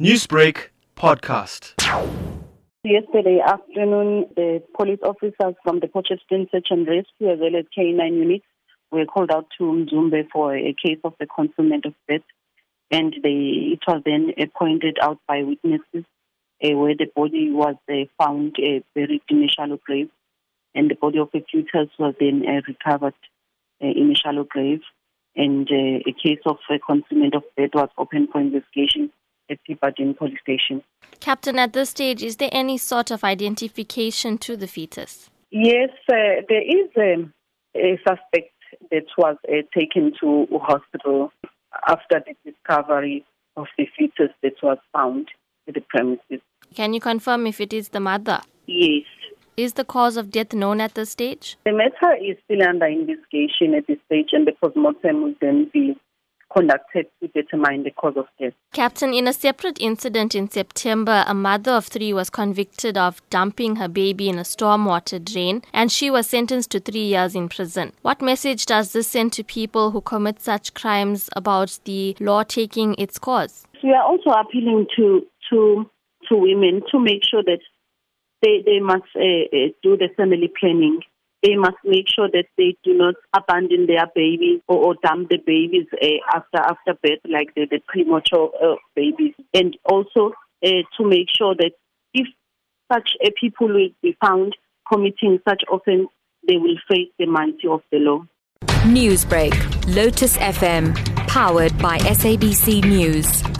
Newsbreak podcast. Yesterday afternoon, the police officers from the Port Shepstone Search and Rescue as well as K9 units were called out to Mzumbe for a case of the concealment of death. And they, it was then pointed out by witnesses uh, where the body was uh, found uh, buried in a shallow grave. And the body of a fetus was then uh, recovered uh, in a shallow grave. And uh, a case of uh, concealment of death was opened for investigation at Hibberdene police station. Captain, at this stage, is there any sort of identification to the fetus? Yes, uh, there is um, a suspect that was uh, taken to hospital after the discovery of the fetus that was found at the premises. Can you confirm if it is the mother? Yes. Is the cause of death known at this stage? The matter is still under investigation at this stage, and the postmortem will then be conducted to determine the cause of death. Captain, in a separate incident in September, a mother of three was convicted of dumping her baby in a stormwater drain and she was sentenced to three years in prison. What message does this send to people who commit such crimes about the law taking its course? We are also appealing to to to women to make sure that they they must uh, uh, do the family planning they must make sure that they do not abandon their babies or, or dump the babies uh, after after birth, like the, the premature uh, babies, and also uh, to make sure that if such uh, people will be found committing such offence, they will face the mercy of the law. Newsbreak, Lotus FM, powered by SABC News.